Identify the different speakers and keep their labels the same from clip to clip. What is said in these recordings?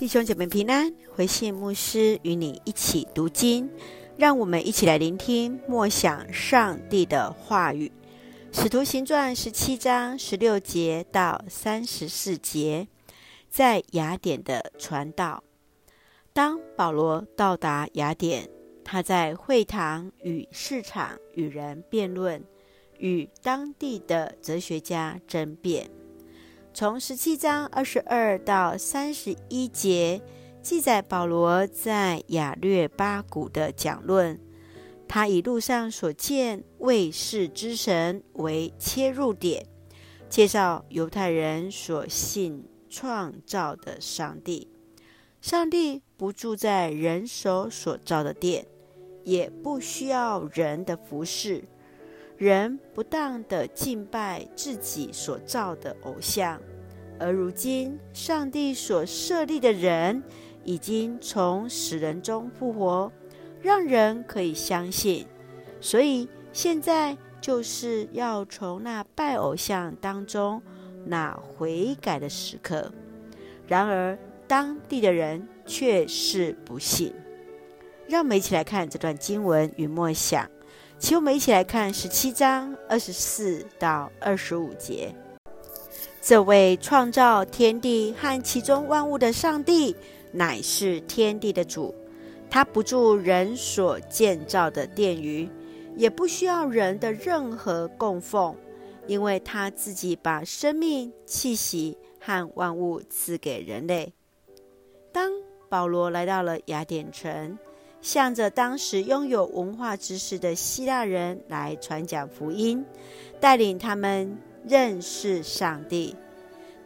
Speaker 1: 弟兄姐妹平安，回信牧师与你一起读经，让我们一起来聆听默想上帝的话语。使徒行传十七章十六节到三十四节，在雅典的传道。当保罗到达雅典，他在会堂与市场与人辩论，与当地的哲学家争辩。从十七章二十二到三十一节，记载保罗在雅略巴谷的讲论。他以路上所见未识之神为切入点，介绍犹太人所信创造的上帝。上帝不住在人手所造的殿，也不需要人的服侍。人不当的敬拜自己所造的偶像，而如今上帝所设立的人已经从死人中复活，让人可以相信。所以现在就是要从那拜偶像当中那悔改的时刻。然而当地的人却是不信。让我们一起来看这段经文与默想。请我们一起来看十七章二十四到二十五节。这位创造天地和其中万物的上帝，乃是天地的主，他不住人所建造的殿宇，也不需要人的任何供奉，因为他自己把生命、气息和万物赐给人类。当保罗来到了雅典城。向着当时拥有文化知识的希腊人来传讲福音，带领他们认识上帝。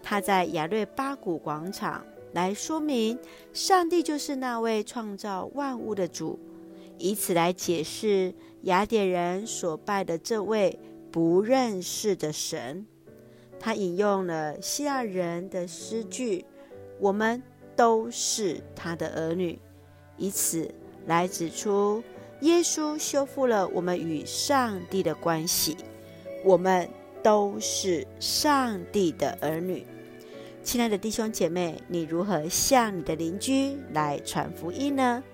Speaker 1: 他在亚瑞巴谷广场来说明，上帝就是那位创造万物的主，以此来解释雅典人所拜的这位不认识的神。他引用了希腊人的诗句：“我们都是他的儿女”，以此。来指出，耶稣修复了我们与上帝的关系，我们都是上帝的儿女。亲爱的弟兄姐妹，你如何向你的邻居来传福音呢？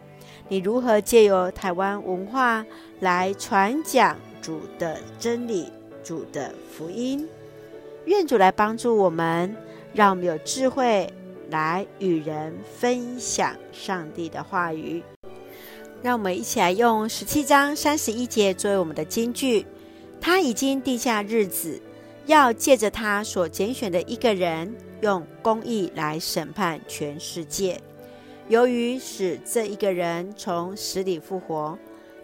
Speaker 1: 你如何借由台湾文化来传讲主的真理、主的福音？愿主来帮助我们，让我们有智慧来与人分享上帝的话语。让我们一起来用十七章三十一节作为我们的金句。他已经定下日子，要借着他所拣选的一个人，用公义来审判全世界。由于使这一个人从死里复活，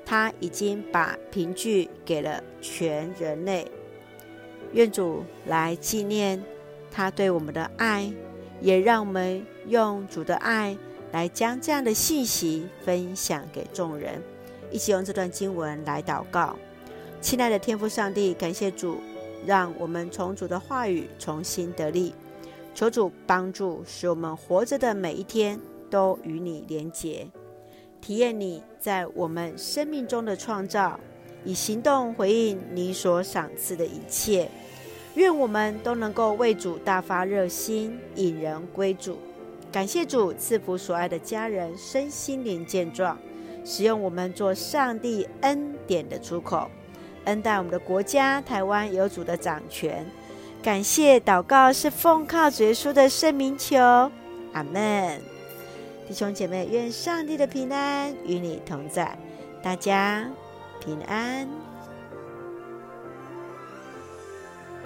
Speaker 1: 他已经把凭据给了全人类。愿主来纪念他对我们的爱，也让我们用主的爱。来将这样的信息分享给众人，一起用这段经文来祷告。亲爱的天父上帝，感谢主，让我们从主的话语重新得力。求主帮助，使我们活着的每一天都与你连结，体验你在我们生命中的创造，以行动回应你所赏赐的一切。愿我们都能够为主大发热心，引人归主。感谢主赐福所爱的家人身心灵健壮，使用我们做上帝恩典的出口，恩待我们的国家台湾有主的掌权。感谢祷告是奉靠主耶稣的圣名求，阿门。弟兄姐妹，愿上帝的平安与你同在，大家平安。